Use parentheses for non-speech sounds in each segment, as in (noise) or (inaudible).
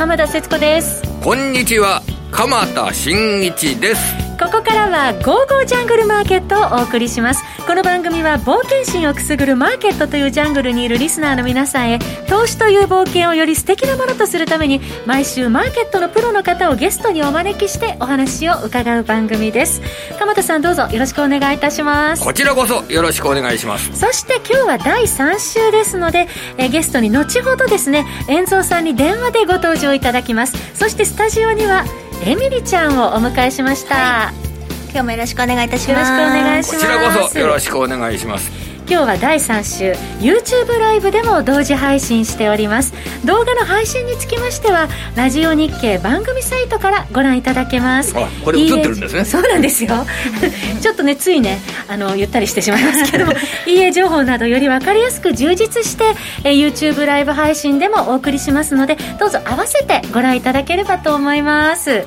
浜田節子です。こんにちは。鎌田新一です。ここからは「ゴーゴージャングルマーケット」をお送りしますこの番組は冒険心をくすぐるマーケットというジャングルにいるリスナーの皆さんへ投資という冒険をより素敵なものとするために毎週マーケットのプロの方をゲストにお招きしてお話を伺う番組です。鎌田さんどうぞよろしくお願いいたします。こちらこそよろしくお願いします。そして今日は第3週ですのでえゲストに後ほどですね遠蔵さんに電話でご登場いただきます。そしてスタジオにはエミリちゃんをお迎えしました、はい、今日もよろしくお願いいたします。よろしくお願いします。こちらこそよろしくお願いします。今日は第3週 YouTube ライブでも同時配信しております。動画の配信につきましてはラジオ日経番組サイトからご覧いただけます。あこれ映ってるんですね。そうなんですよ。(laughs) ちょっとねついねあのゆったりしてしまいますけども (laughs) EA 情報などより分かりやすく充実してえ YouTube ライブ配信でもお送りしますのでどうぞ合わせてご覧いただければと思います。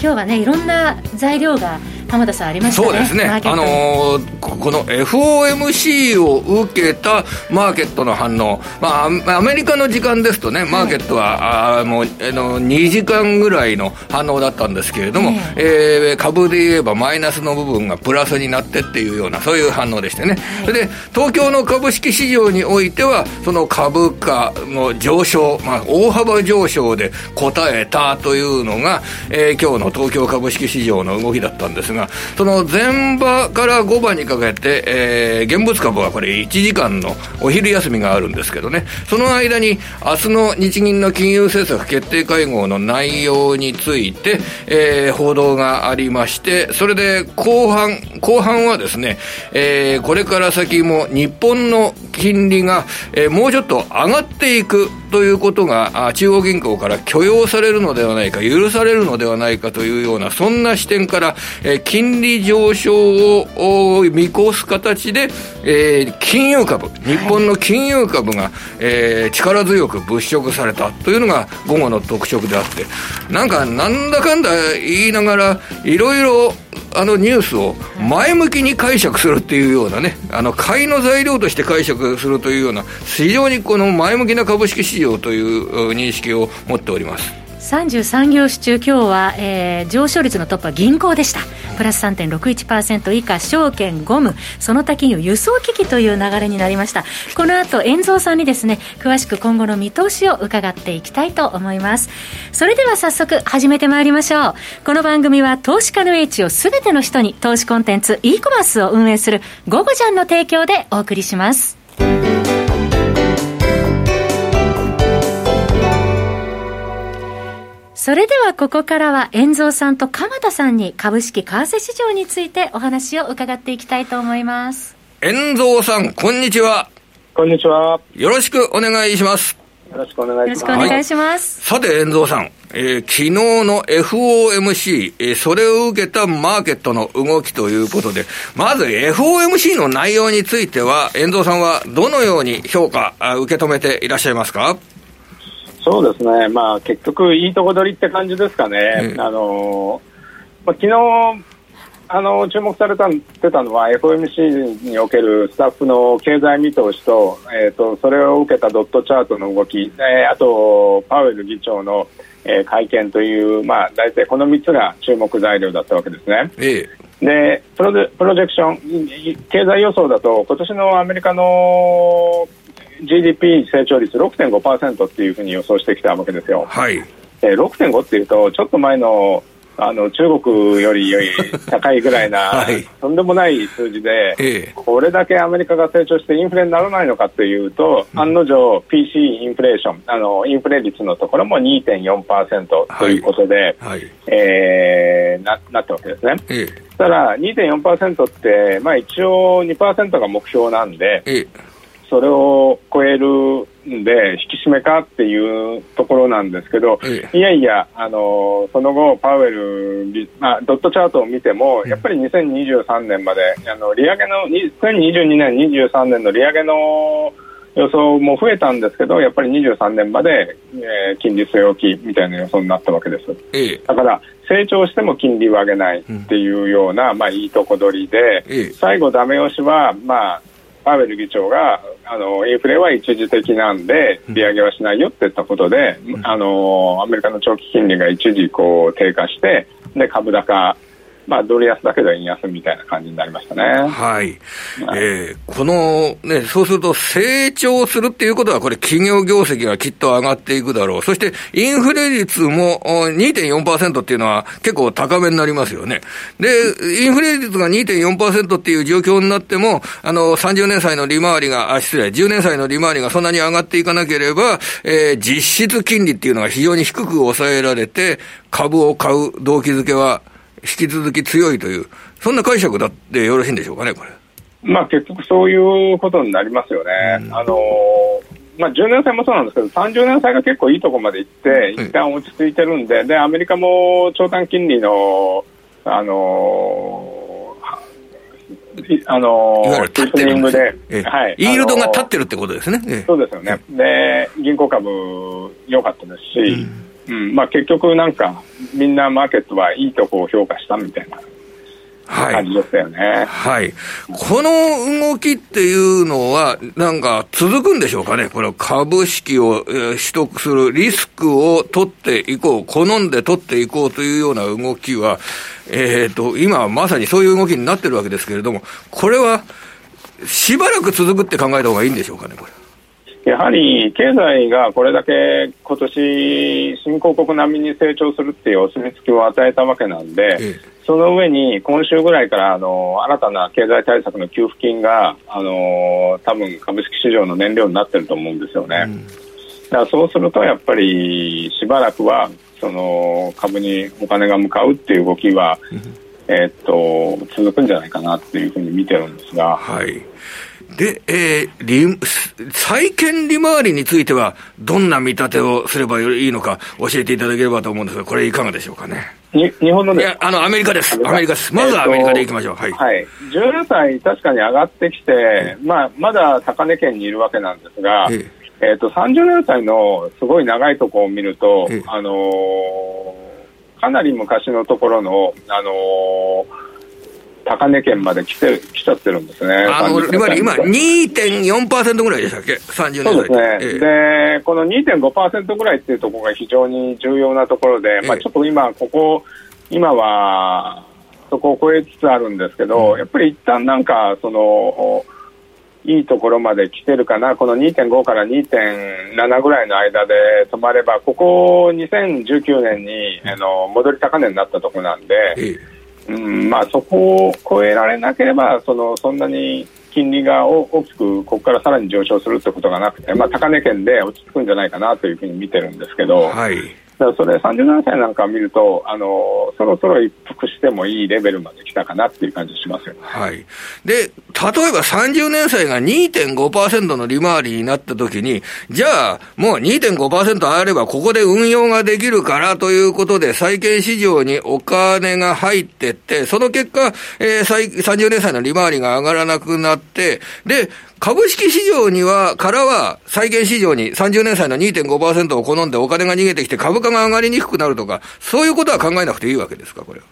今日はねいろんな材料が浜田さんありましたね？そうですね。あのー、この FOMC を受けたマーケットの反応。まあアメリカの時間ですとねマーケットは、はい、あもうあの2時間ぐらいの反応だったんですけれども、えー、株で言えばマイナスの部分がプラスになってっていうようなそういう反応でしてね、はい、それで東京の株式市場においてはその株価の上昇、まあ、大幅上昇で応えたというのが、えー、今日の東京株式市場の動きだったんですがが、その前場から5場にかけて、えー、現物株はこれ1時間のお昼休みがあるんですけどね、その間に明日の日銀の金融政策決定会合の内容について、えー、報道がありまして、それで後半、後半はですね、えー、これから先も日本の金利が、えー、もうちょっと上がっていくということが中央銀行から許容されるのではないか、許されるのではないかというような、そんな視点から、え、金利上昇を見越す形で、え、金融株、日本の金融株が、え、力強く物色されたというのが午後の特色であって、なんかなんだかんだ言いながら、いろいろあのニュースを前向きに解釈するっていうようなね、あの買いの材料として解釈するというような、非常にこの前向きな株式市場という認識を持っております。33業種中、今日は、えー、上昇率のトップは銀行でした、プラス3.61%以下、証券、ゴム、その他企業、輸送機器という流れになりました、この後遠蔵さんにですね詳しく今後の見通しを伺っていきたいと思います。それでは早速、始めてまいりましょう。この番組は投資家の英知をすべての人に投資コンテンツ e コマースを運営する「ゴゴジャン」の提供でお送りします。それではここからは、遠蔵さんと鎌田さんに株式為替市場についてお話を伺っていきたいと思います。遠蔵さん、こんにちは。こんにちは。よろしくお願いします。よろしくお願いします。よろしくお願いします。はい、さて、遠蔵さん。えー、昨日の FOMC、えー、それを受けたマーケットの動きということで、まず FOMC の内容については、遠藤さんはどのように評価、受け止めていらっしゃいますか？そうですね、まあ、結局、いいとこ取りって感じですかね、うん、あのまあ、昨日あの注目されたてたのは FOMC におけるスタッフの経済見通しと,、えーと、それを受けたドットチャートの動き、えー、あとパウエル議長の、えー、会見という、まあ、大体この3つが注目材料だったわけですね。ええ、でプロプロジェクション経済予想だと今年のアメリカの GDP 成長率6.5%っていうふうに予想してきたわけですよ。はい。えー、6.5っていうと、ちょっと前のあの中国よりより高いぐらいな、(laughs) はい、とんでもない数字で、ええ、これだけアメリカが成長してインフレにならないのかというと、うん、案の定、PC インフレーションあの、インフレ率のところも2.4%ということで、はい。はい、えー、ななったわけですね。ええ、ただ、2.4%って、まあ、一応2%が目標なんで、ええそれを超えるんで、引き締めかっていうところなんですけど、ええ、いやいや、あのその後、パウエル、まあ、ドットチャートを見ても、やっぱり2023年まで、あの利上げの、2022年、23年の利上げの予想も増えたんですけど、やっぱり23年まで、えー、金利据え置きみたいな予想になったわけです。え、だから、成長しても金利を上げないっていうような、うん、まあ、いいとこ取りで、最後、ダメ押しは、まあ、パウエル議長があのインフレは一時的なんで利上げはしないよって言ったことで、うん、あのアメリカの長期金利が一時こう低下してで株高まあ、ドル安だけど円安みたいな感じになりましたね。はい。はい、えー、この、ね、そうすると成長するっていうことは、これ企業業績がきっと上がっていくだろう。そして、インフレ率も2.4%っていうのは結構高めになりますよね。で、インフレ率が2.4%っていう状況になっても、あの、30年債の利回りが、あ、失礼、10年債の利回りがそんなに上がっていかなければ、えー、実質金利っていうのが非常に低く抑えられて、株を買う動機づけは引き続き強いという、そんな解釈だってよろしいんでしょうかね、これ。まあ、結局そういうことになりますよね。うん、あのまあ、10年債もそうなんですけど、30年債が結構いいところまで行って、一旦落ち着いてるんで、で、アメリカも長短金利の、あのあのー、テーニングで、はい、イールドが立ってるってことですね。そうですよね。で、銀行株良かったですし、うんうんまあ、結局なんかみんなマーケットはいいとこを評価したみたいな感じでしたよね、はい、はい、この動きっていうのは、なんか続くんでしょうかね、これ株式を取得するリスクを取っていこう、好んで取っていこうというような動きは、えーと、今まさにそういう動きになってるわけですけれども、これはしばらく続くって考えた方がいいんでしょうかね、これ。やはり経済がこれだけ今年新興国並みに成長するっていうお墨付きを与えたわけなんで、その上に今週ぐらいからあの新たな経済対策の給付金があの多分株式市場の燃料になってると思うんですよね。うん、だからそうするとやっぱりしばらくはその株にお金が向かうっていう動きは、うん、えー、っと続くんじゃないかなっていうふうに見てるんですが。はいで、えー、債券利回りについては、どんな見立てをすればいいのか、教えていただければと思うんですが、これ、いかがでしょうかね。に日本のいや、あの、アメリカです。アメリカです。まずはアメリカでいきましょう。はい。はい。17歳、確かに上がってきて、まあ、まだ高値圏にいるわけなんですが、えええー、と30年歳のすごい長いところを見ると、あのー、かなり昔のところの、あのー高値圏まで来て来ちゃってるんですね。あの、今、2.4%ぐらいでしたっけ ?30 年そうですね。ええ、で、この2.5%ぐらいっていうところが非常に重要なところで、ええ、まあちょっと今、ここ、今は、そこを超えつつあるんですけど、うん、やっぱり一旦なんか、その、いいところまで来てるかな、この2.5から2.7ぐらいの間で止まれば、ここ2019年にあの戻り高値になったところなんで、ええうんまあ、そこを超えられなければそのそんなに金利が大きくここからさらに上昇するってことがなくて、まあ、高値圏で落ち着くんじゃないかなというふうに見てるんですけど、はい、だそれ37歳なんかを見るとあのそろそろ一服してもいいレベルまで来たかなっていう感じしますよね。はい。で、例えば30年債が2.5%の利回りになったときに、じゃあもう2.5%あればここで運用ができるからということで債券市場にお金が入ってって、その結果、えー、30年債の利回りが上がらなくなって、で、株式市場には、からは、債券市場に30年債の2.5%を好んでお金が逃げてきて株価が上がりにくくなるとか、そういうことは考えなくていいわけですか、これは。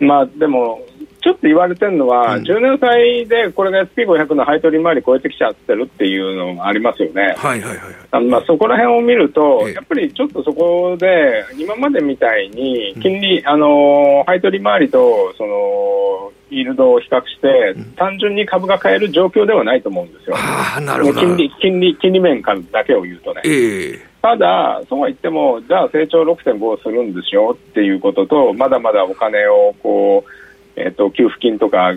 まあ、でも、ちょっと言われてるのは、うん、10年債でこれが SP500 の配当利回り超えてきちゃってるっていうのがありますよね。はいはいはい。あのまあそこら辺を見ると、やっぱりちょっとそこで、今までみたいに、金利、うん、あの、配当利回りと、その、イールドを比較して、単純に株が買える状況ではないと思うんですよ。あなるほど金利金利金利面からだけを言うとね。えー、ただ、そうは言っても、じゃあ成長6.5するんですよっていうことと、まだまだお金をこう、えっと、給付金とか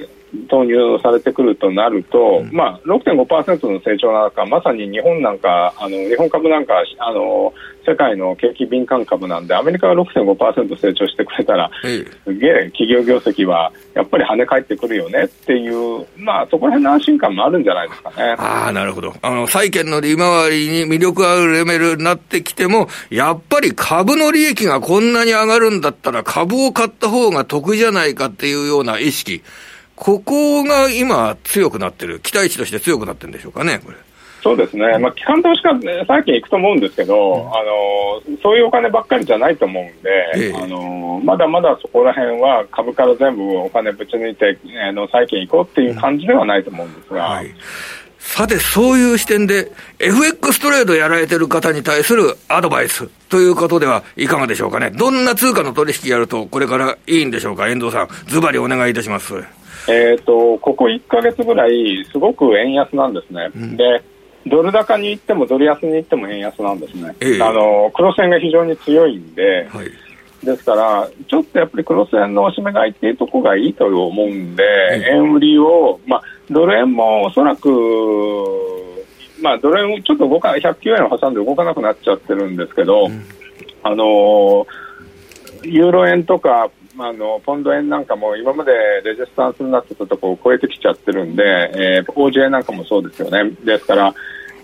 投入されてくるとなると、うん、まあ、6.5%の成長なんか、まさに日本なんか、あの日本株なんかあの、世界の景気敏感株なんで、アメリカが6.5%成長してくれたら、すげえ企業業績はやっぱり跳ね返ってくるよねっていう、まあ、そこら辺の安心感もあるんじゃないですかね。ああ、なるほど。あの、債券の利回りに魅力あるレベルになってきても、やっぱり株の利益がこんなに上がるんだったら、株を買った方が得じゃないかっていうような意識。ここが今強くなってる、期待値として強くなってるんでしょうかね、これ。そうですね、まあ、機関投資家、最近行くと思うんですけど、うん、あのそういうお金ばっかりじゃないと思うんで、ええ、あのまだまだそこら辺は株から全部お金ぶち抜いて、あの債券行こうっていう感じではないと思うんですが。うんはいさて、そういう視点で、FX トレードやられてる方に対するアドバイスということではいかがでしょうかね。どんな通貨の取引やると、これからいいんでしょうか、遠藤さん、ズバリお願いいたします。えっ、と、ここ1か月ぐらい、すごく円安なんですね。うん、でドル高に行ってもドル安に行っても円安なんですね、ええ、あの黒線が非常に強いんで、はい、ですから、ちょっとやっぱり黒線のおしめ買いっていうところがいいと思うんで、円売りを、まあ、ドル円もおそらく、まあ、ドル円ちょっと動か109円を挟んで動かなくなっちゃってるんですけど、うん、あのユーロ円とか、あのポンド円なんかも今までレジスタンスになってたところを超えてきちゃってるんで、えー、OJ 円なんかもそうですよね。ですから、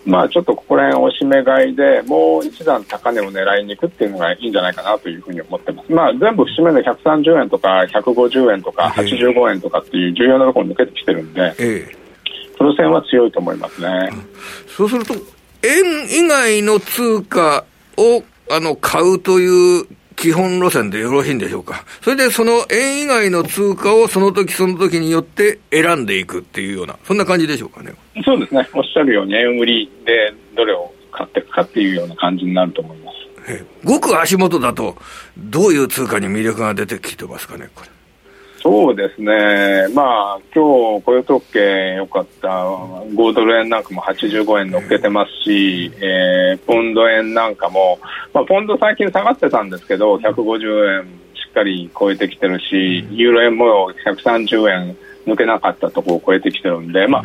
まあ、ちょっとここら辺おしめ買いでもう一段高値を狙いに行くっていうのがいいんじゃないかなというふうに思ってます、まあ、全部節目の130円とか150円とか85円とかっていう重要なところ抜けてきてるんで、ええ、プロセンは強いと思いますね、そうすると円以外の通貨をあの買うという基本路線でよろしいんでしょうか。それでその円以外の通貨をその時その時によって選んでいくっていうような、そんな感じでしょうかね。そうですね。おっしゃるように円売りでどれを買っていくかっていうような感じになると思います。ごく足元だと、どういう通貨に魅力が出てきてますかね、これ。そうですね、まあ今日雇用統計良かった、5ドル円なんかも85円乗っけてますし、えー、ポンド円なんかも、まあ、ポンド最近下がってたんですけど、150円しっかり超えてきてるし、ユーロ円も130円抜けなかったところを超えてきてるんで、まあ、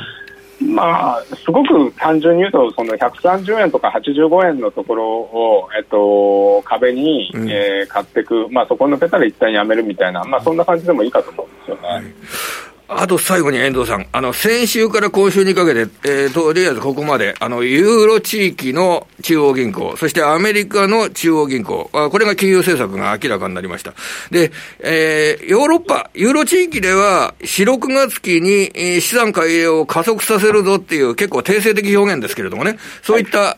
まあ、すごく単純に言うと、その130円とか85円のところを、えっと、壁に、うん、えー、買っていく、まあ、そこ抜けたら一旦やめるみたいな、まあ、そんな感じでもいいかと思うんですよね。はいあと最後に遠藤さん、あの、先週から今週にかけて、えー、とりあえずここまで、あの、ユーロ地域の中央銀行、そしてアメリカの中央銀行、あこれが金融政策が明らかになりました。で、えー、ヨーロッパ、ユーロ地域では、4、6月期に、えー、資産改良を加速させるぞっていう結構定性的表現ですけれどもね、そういった、は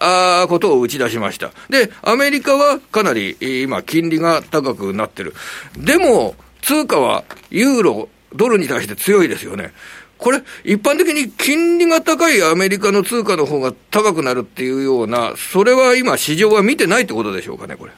い、あことを打ち出しました。で、アメリカはかなり、今、金利が高くなってる。でも、通貨はユーロ、ドルに対して強いですよね。これ、一般的に金利が高いアメリカの通貨の方が高くなるっていうような、それは今、市場は見てないってことでしょうかね、これ。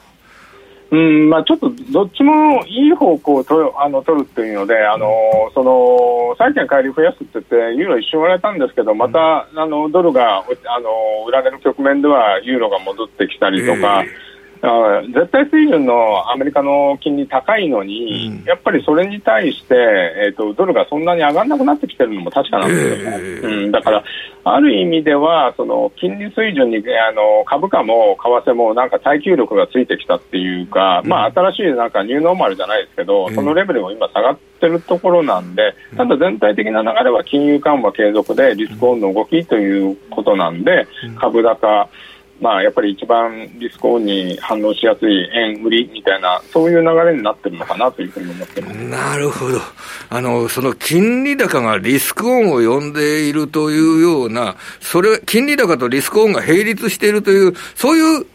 うんまあ、ちょっとどっちもいい方向をとあの取るっていうので、あのその債券帰り増やすって言って、ユーロ一瞬売られたんですけど、また、あのドルがあの売られる局面では、ユーロが戻ってきたりとか。えー絶対水準のアメリカの金利高いのに、うん、やっぱりそれに対して、えーと、ドルがそんなに上がらなくなってきてるのも確かなんですよね。えー、うん、だから、ある意味では、その金利水準にあの株価も為替もなんか耐久力がついてきたっていうか、うん、まあ、新しいなんかニューノーマルじゃないですけど、そのレベルも今下がってるところなんで、ただ全体的な流れは金融緩和継続でリスクオンの動きということなんで、株高、まあ、やっぱり一番リスクオンに反応しやすい円売りみたいな、そういう流れになってるのかなというふうに思ってます。なるほど、あのその金利高がリスクオンを呼んでいるというような、それ金利高とリスクオンが並立しているという、そういう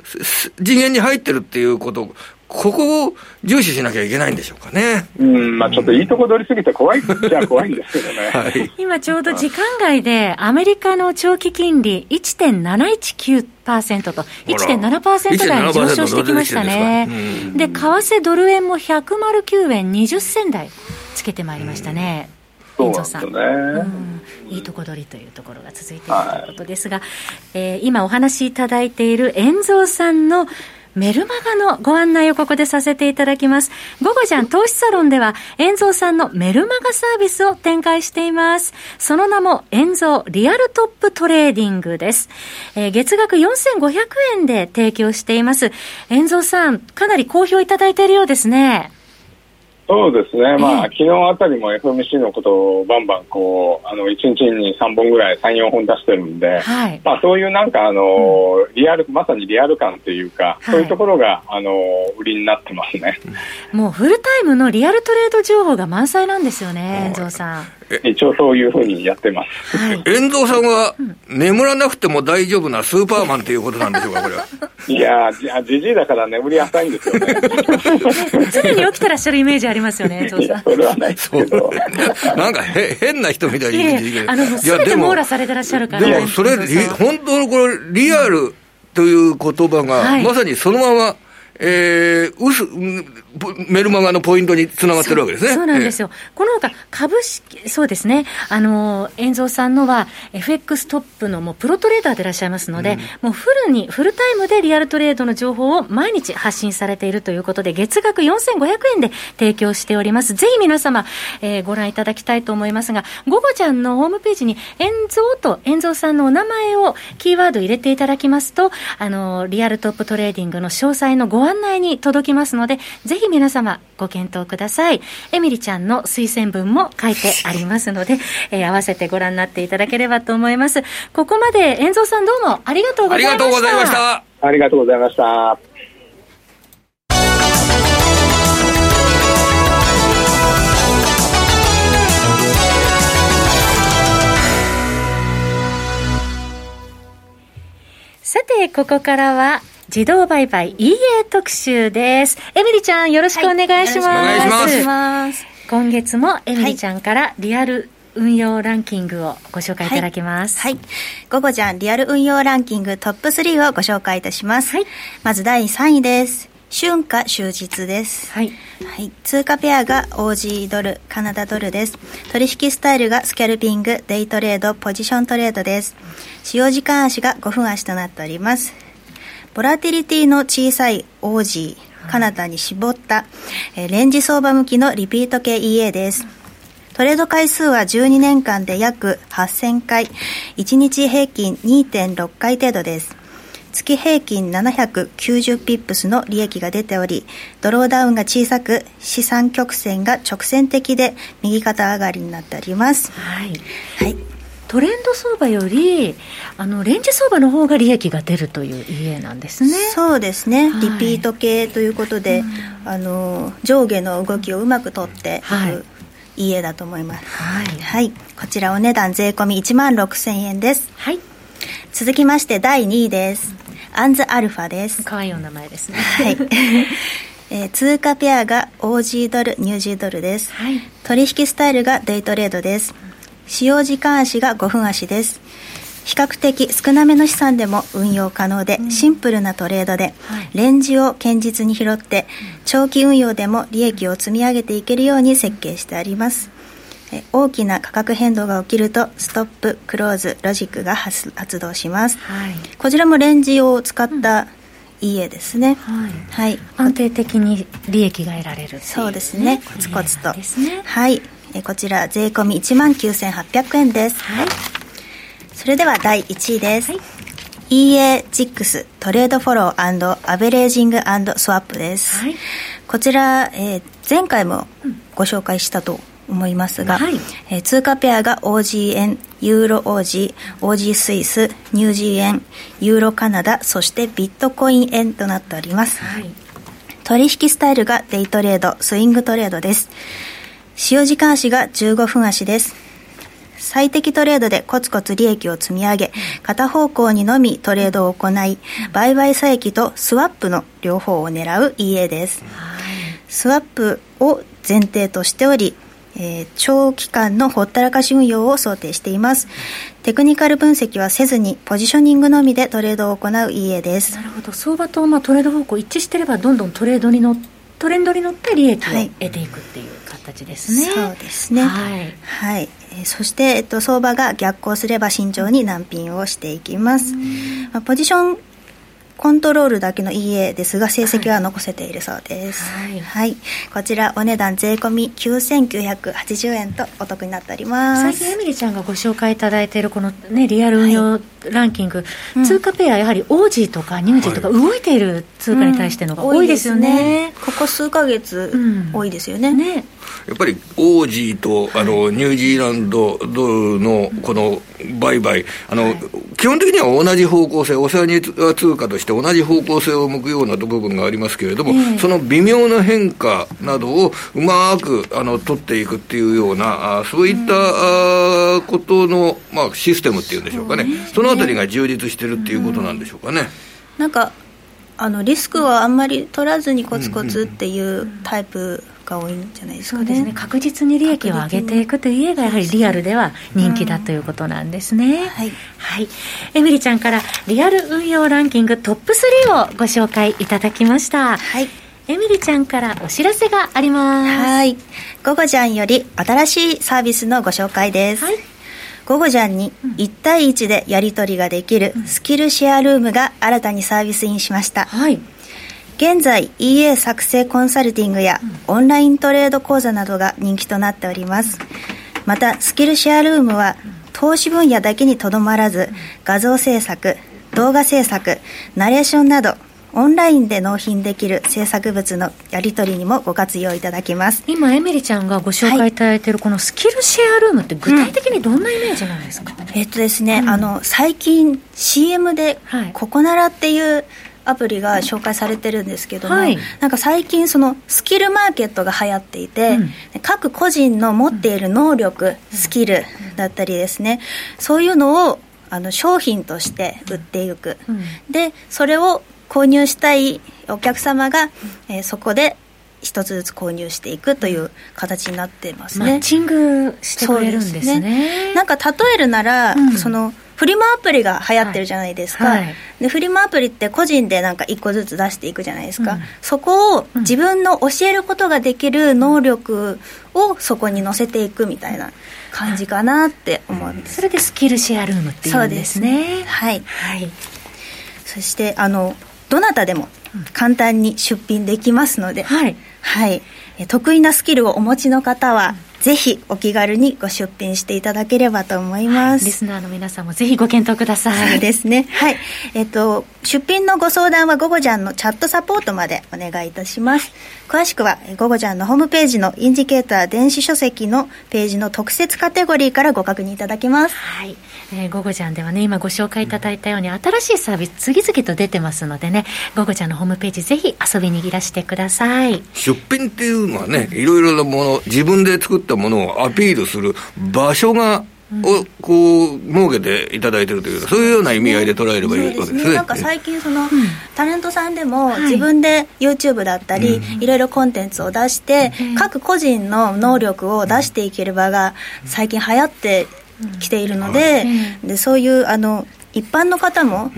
次元に入ってるっていうこと、ここを重視しなきゃいけないんでしょうかね。うん、まあちょっといいとこ取りすぎて怖い。じゃ怖いんですけどね。(laughs) はい、(laughs) 今ちょうど時間外でアメリカの長期金利1.719%と1.7%台に上昇してきましたね。で、為替ドル円も109円20銭台つけてまいりましたね。遠藤さん、ね。うん、いいとこ取りというところが続いているということですが、はい、えー、今お話しいただいている遠蔵さんのメルマガのご案内をここでさせていただきます。午後じゃん投資サロンでは、遠蔵さんのメルマガサービスを展開しています。その名も、遠蔵リアルトップトレーディングです。えー、月額4500円で提供しています。遠蔵さん、かなり好評いただいているようですね。そうですね、まあ、昨日あたりも FOMC のことをバンバンこうあの1日に3本ぐらい、3、4本出してるんで、はい、まあ、そういうなんかあの、うん、リアル、まさにリアル感というか、はい、そういうところがあの売りになってますね。もうフルタイムのリアルトレード情報が満載なんですよね、遠藤さん。一応そういうふうにやってます。はい、遠藤さんは、眠らなくても大丈夫なスーパーマンということなんでしょうか、これは。(laughs) いやじじじいだから眠り浅いんですよね。(laughs) 常に起きてらっしゃるイメージありますよね、(laughs) 遠藤さん。それはないですけど。なんかへ変な人みたいに言ってあの、すべて網羅されてらっしゃるから、ね、でもそれ、本当のこれ、リアルという言葉が、まさにそのまま、えー、うす、メルマガのポイントにつながってるわけですね。そうなんですよ。えー、このほか、株式、そうですね。あの、遠蔵さんのは、FX トップのもうプロトレーダーでいらっしゃいますので、うん、もうフルに、フルタイムでリアルトレードの情報を毎日発信されているということで、月額4500円で提供しております。ぜひ皆様、えー、ご覧いただきたいと思いますが、ゴゴちゃんのホームページに、遠蔵と遠蔵さんのお名前をキーワード入れていただきますと、あの、リアルトップトレーディングの詳細のご案内に届きますので、ぜひ皆様ご検討ください。エミリちゃんの推薦文も書いてありますので、(laughs) えー、合わせてご覧になっていただければと思います。ここまで、遠蔵さんどうもありがとうございました。ありがとうございました。ありがとうございました。さて、ここからは、自動売買 EA 特集です。エミリちゃん、よろしくお願いします。はい、お願いします。今月もエミリちゃんからリアル運用ランキングをご紹介いただきます。はい。はい、午後じゃんリアル運用ランキングトップ3をご紹介いたします。はい。まず第3位です。春夏終日です。はい。はい。通貨ペアが OG ドル、カナダドルです。取引スタイルがスキャルピング、デイトレード、ポジショントレードです。使用時間足が5分足となっております。ボラティリティの小さいオージー、カナダに絞った、えー、レンジ相場向きのリピート系 EA です。トレード回数は12年間で約8000回、1日平均2.6回程度です。月平均790ピップスの利益が出ており、ドローダウンが小さく、資産曲線が直線的で右肩上がりになっております。はい。はい。トレンド相場よりあのレンジ相場の方が利益が出るという家なんですね。そうですね、はい、リピート系ということで、うん、あの上下の動きをうまく取っていい。家だと思います、はい、はい、こちらお値段税込み1万6000円です、はい、続きまして第2位です。アンズアルファです。かわいいお名前ですね。はい。(laughs) えー、通貨ペアが OG ドル、ニュージードルです、はい、取引スタイルがデイトレードです使用時間足が5分足です。比較的少なめの資産でも運用可能で、シンプルなトレードで、レンジを堅実に拾って、長期運用でも利益を積み上げていけるように設計してあります。大きな価格変動が起きるとストップクローズロジックが発動します、はい、こちらもレンジを使った家ですね、はい、はい、安定的に利益が得られる、ね、そうですね。コツコツと、ね、はいえこちら税込み1万9800円です、はい、それでは第1位です、はい。EA6 トレードフォローアベレージングスワップです、はい、こちら、えー、前回もご紹介したと思いますが、はい、えー、通貨ペアが OG 円、ユーロ OG、OG スイス、ニュージー円、ユーロカナダ、そしてビットコイン円となっております。はい、取引スタイルがデイトレード、スイングトレードです。使用時間足が15分足です。最適トレードでコツコツ利益を積み上げ、片方向にのみトレードを行い、売買差益とスワップの両方を狙う EA です。スワップを前提としており、えー、長期間のほったらかし運用を想定しています。テクニカル分析はせずに、ポジショニングのみでトレードを行う EA です。なるほど。相場とまあトレード方向一致してれば、どんどんトレードに乗って、トレンドに乗って利益を得ていくっていう形ですね。そうですね。はい。はい。えー、そして、えっと、相場が逆行すれば慎重に難品をしていきます。まあ、ポジションコントロールだけの EA ですが成績は残せているそうです、はい、はい、こちらお値段税込み9980円とお得になっております。最近エミリちゃんがご紹介いただいているこのねリアル運用ランキング、はい、通貨ペアやはりオージーとかニュージーとか動いている通貨に対してのが多いですよね。うん。ね、ここ数か月多いですよね。うんね。やっぱりオージーとあの、ニュージーランドドルのこの売買、あの、はい、基本的には同じ方向性、オセアニア通貨として同じ方向性を向くような部分がありますけれども、えー、その微妙な変化などをうまくあの取っていくっていうような、あそういった、あことの、まあ、システムっていうんでしょうかね、そ、ね、のあたりが充実してるっていうことなんでしょうかね。なんかあのリスクはあんまり取らずにコツコツっていうタイプが多いんじゃないですかね,、そうですね。確実に利益を上げていくという家がやはりリアルでは人気だということなんですね、うん、はい、はい、エミリちゃんからリアル運用ランキングトップ3をご紹介いただきました。はい。エミリちゃんからお知らせがあります。はい。午後ちゃんより新しいサービスのご紹介です、はい。ゴゴジャンに1対1でやり取りができるスキルシェアルームが新たにサービスインしました、はい、現在 EA 作成コンサルティングやオンライントレード講座などが人気となっております。またスキルシェアルームは投資分野だけにとどまらず画像制作動画制作ナレーションなどオンラインで納品できる制作物のやり取りにもご活用いただけます。今エミリちゃんがご紹介いただいているこのスキルシェアルームって具体的にどんなイメージなんですか、うん、えっとですね、うん、あの最近 CM でココナラっていう、はいアプリが紹介されてるんですけども、はい、なんか最近そのスキルマーケットが流行っていて、うん、各個人の持っている能力、うん、スキルだったりですね。そういうのをあの商品として売っていく、うん、でそれを購入したいお客様が、えー、そこで一つずつ購入していくという形になってますね。マッチングしてくれるんですね。すね。なんか例えるなら、うん、そのフリマアプリが流行ってるじゃないですか、はい。はい、でフリマアプリって個人でなんか1個ずつ出していくじゃないですか、うん、そこを自分の教えることができる能力をそこに載せていくみたいな感じかなって思うんです、それでスキルシェアルームっていうんですね。そうですね。はい、はい、そしてあのどなたでも簡単に出品できますので、はい、はい、得意なスキルをお持ちの方は、ぜひお気軽にご出品していただければと思います、はい、リスナーの皆さんもぜひご検討ください。そうですね。はい。えっ、と出品のご相談はゴゴジャンのチャットサポートまでお願いいたします。詳しくはゴゴジャンのホームページのインジケーター電子書籍のページの特設カテゴリーからご確認いただけます。はい。えー、ゴゴジャンではね、今ご紹介いただいたように、新しいサービス、次々と出てますのでね、ゴゴジャンのホームページ、ぜひ遊びにいらしてください。出品っていうのはね、いろいろなもの、自分で作ったものをアピールする場所が、をこう設けていただいてるというそういうような意味合いで捉えればいいわけですね。なんか最近その、タレントさんでも自分で YouTube だったり、いろいろコンテンツを出して、各個人の能力を出していける場が最近流行ってきているので,、でそういうあの一般の方も、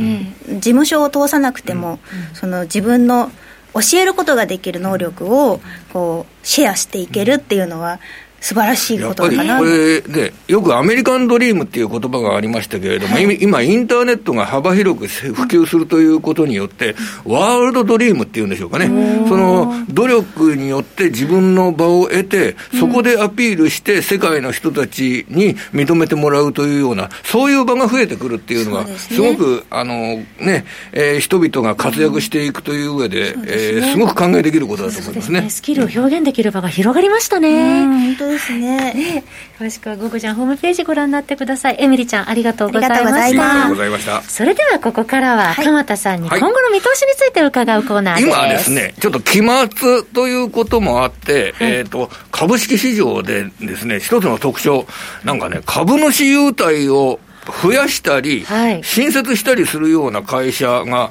事務所を通さなくても、その自分の教えることができる能力をこうシェアしていけるっていうのは素晴らしいことかな。これで、よくアメリカンドリームっていう言葉がありましたけれども、はい、今、インターネットが幅広く普及するということによって、ワールドドリームっていうんでしょうかね、その努力によって自分の場を得て、そこでアピールして、世界の人たちに認めてもらうというような、そういう場が増えてくるっていうのは、すごく、あのね、えー、人々が活躍していくという上で、す、ね、えー、すごく考えできることだと思いますね。すね。スキルを表現できる場が広がりましたね。ですね。ね詳しくは、ゴゴちゃんホームページご覧になってください。エミリちゃん、ありがとうございました。ありがとうございました。それでは、ここからは、鎌田さんに今後の見通しについて伺うコーナーです。今ですね、ちょっと期末ということもあって、はい、えっ、と、株式市場でですね、一つの特徴、なんかね、株主優待を増やしたり、はい、新設したりするような会社が、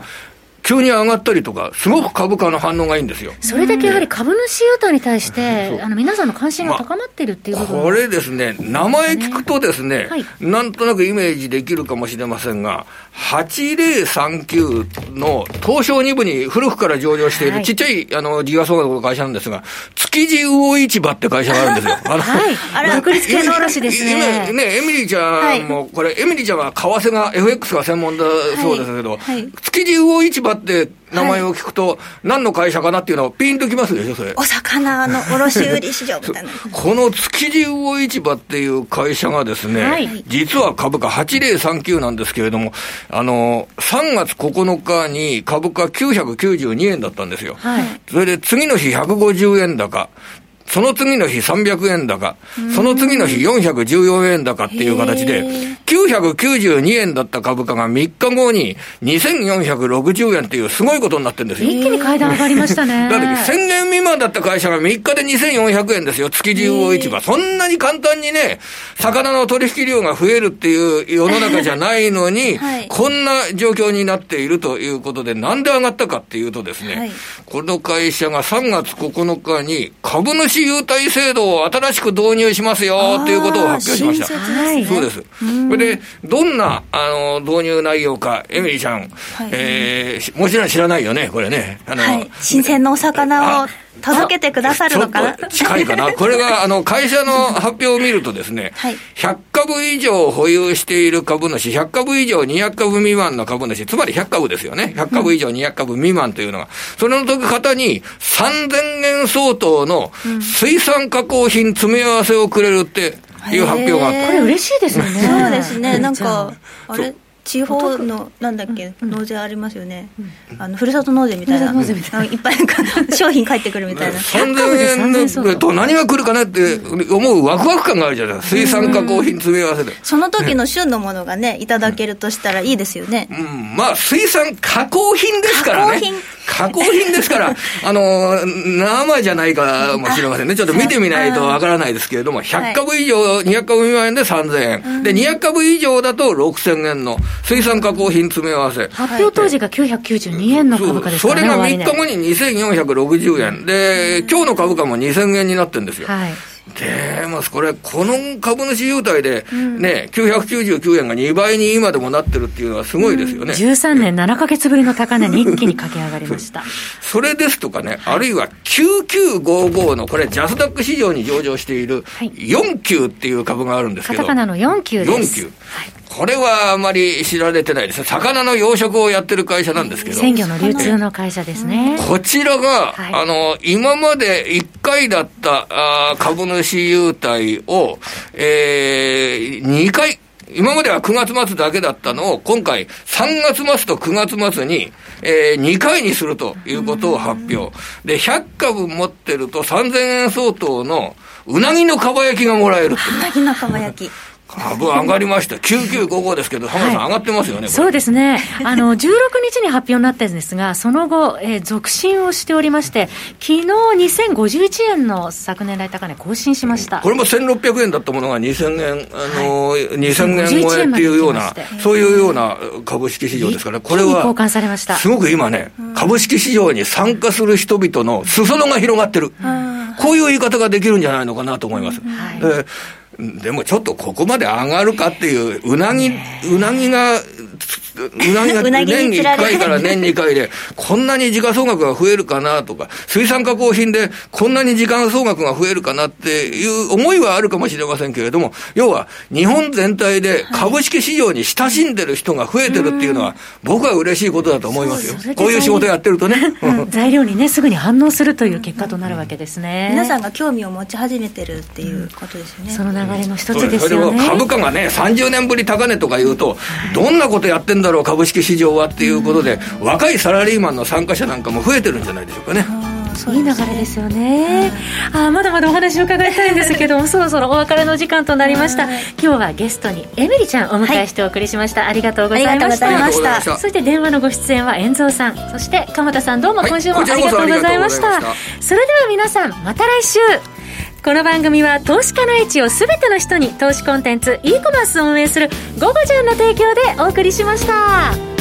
急に上がったりとか、すごく株価の反応がいいんですよ。それだけやはり株主優待に対して、あの皆さんの関心が高まっているっていう部分、まあ、これですね、名前聞くとですね、はい、なんとなくイメージできるかもしれませんが、8039の東証2部に古くから上場しているちっちゃい、あの時価総額の会社なんですが、築地魚市場って会社があるんですよ。あの、はい、(laughs) 独立系の卸ですね。ね、エミリーちゃんも、これ、エミリーちゃんは為替が、FX が専門だそうですけど、築地魚市場って名前を聞くと、何の会社かなっていうのはピンときますでしょ、それ。お魚の卸売市場みたいな。(laughs) この築地魚市場っていう会社がですね、はい、実は株価8039なんですけれども、あの、3月9日に株価992円だったんですよ。はい、それで次の日150円高。その次の日300円高、その次の日414円高っていう形で、992円だった株価が3日後に2460円っていうすごいことになってるんですよ。一気に階段上がりましたね。(laughs) だって1000円未満だった会社が3日で2400円ですよ、築地魚市場。そんなに簡単にね、魚の取引量が増えるっていう世の中じゃないのに、(laughs) はい、こんな状況になっているということで、なんで上がったかっていうとですね、はい、この会社が3月9日に株主優待制度を新しく導入しますよということを発表しました。ね、そうです。それで、どんな、あの、導入内容か、エミリーちゃん、はい、えー、もちろん知らないよね、これね。あの、はい、新鮮なお魚を届けてくださるのかな？近いかな。これが、あの、会社の発表を見るとですね、はい、100株以上保有している株主、100株以上200株未満の株主、つまり100株ですよね。100株以上200株未満というのが、それの時方に3000円相当の水産加工品詰め合わせをくれるっていう発表があった。これ嬉しいですよね。そうですね。なんか、あれ？地方のなんだっけ、納税ありますよね、あのふるさと納税みたいな、いっぱい (laughs) 商品返ってくるみたいな、(laughs) 3000円と何が来るかなって思うワクワク感があるじゃないですか、水産加工品詰め合わせで。その時の旬のものがね、いただけるとしたらいいですよね。うん、まあ、水産加工品ですからね。加工品。ですから、(laughs) あの、生じゃないかもしれませんね。ちょっと見てみないとわからないですけれども、100株以上、200株未満で3000円。で、200株以上だと6000円の水産加工品詰め合わせ。発表当時が992円の株価ですね。それが3日後に2460円。で、今日の株価も2000円になってるんですよ。はいでも、これ、この株主優待で、ね、うん、999円が2倍に今でもなってるっていうのはすごいですよね。13年7か月ぶりの高値に一気に駆け上がりました。(laughs) それですとかね、あるいは9955の、これ、ジャスダック市場に上場している4級っていう株があるんですけど。カタカナの4級です。4級。はいこれはあまり知られてないです魚の養殖をやってる会社なんですけど。鮮魚の流通の会社ですね。こちらが、はい、あの、今まで1回だったあ株主優待を、えー、2回、今までは9月末だけだったのを、今回、3月末と9月末に、えー、2回にするということを発表。で、100株持ってると3000円相当のうなぎのかば焼きがもらえるうなぎのかば焼き。株上がりました、9955ですけど、浜田さん、上がってますよね、そうですね、あの16日に発表になったんですが、その後、えー、続伸をしておりまして、昨日2051円の昨年来高値、更新しました。これも1600円だったものが2000円、あのー、はい、2000円超えっていうような、そういうような株式市場ですから、これは、交換されました。すごく今ね、株式市場に参加する人々の裾野が広がってる、こういう言い方ができるんじゃないのかなと思います。はいでもちょっとここまで上がるかっていう、うなぎ、うなぎがうなぎが (laughs) 年に1回から年2回で、こんなに時価総額が増えるかなとか、水産加工品でこんなに時価総額が増えるかなっていう思いはあるかもしれませんけれども、要は日本全体で株式市場に親しんでる人が増えてるっていうのは、僕は嬉しいことだと思いますよ。こういう仕事やってるとね。(laughs) 材料にね、すぐに反応するという結果となるわけですね。皆さんが興味を持ち始めてるっていうことですよね。その流れの一つですよね。株価がね、30年ぶり高値とか言うと、どんなことやってんだろう、株式市場はっていうことで、若いサラリーマンの参加者なんかも増えてるんじゃないでしょうかね。いい流れですよね、あまだまだお話を伺いたいんですけども (laughs) そろそろお別れの時間となりました。今日はゲストにエミリちゃんお迎えしてお送りしました、はい、ありがとうございました。そして電話のご出演は遠蔵さんそして鎌田さんどうも今週もありがとうございました。はい、それでは皆さんまた来週この番組は投資家の位置を全ての人に投資コンテンツ e コマースを運営する「ゴゴジャン」の提供でお送りしました。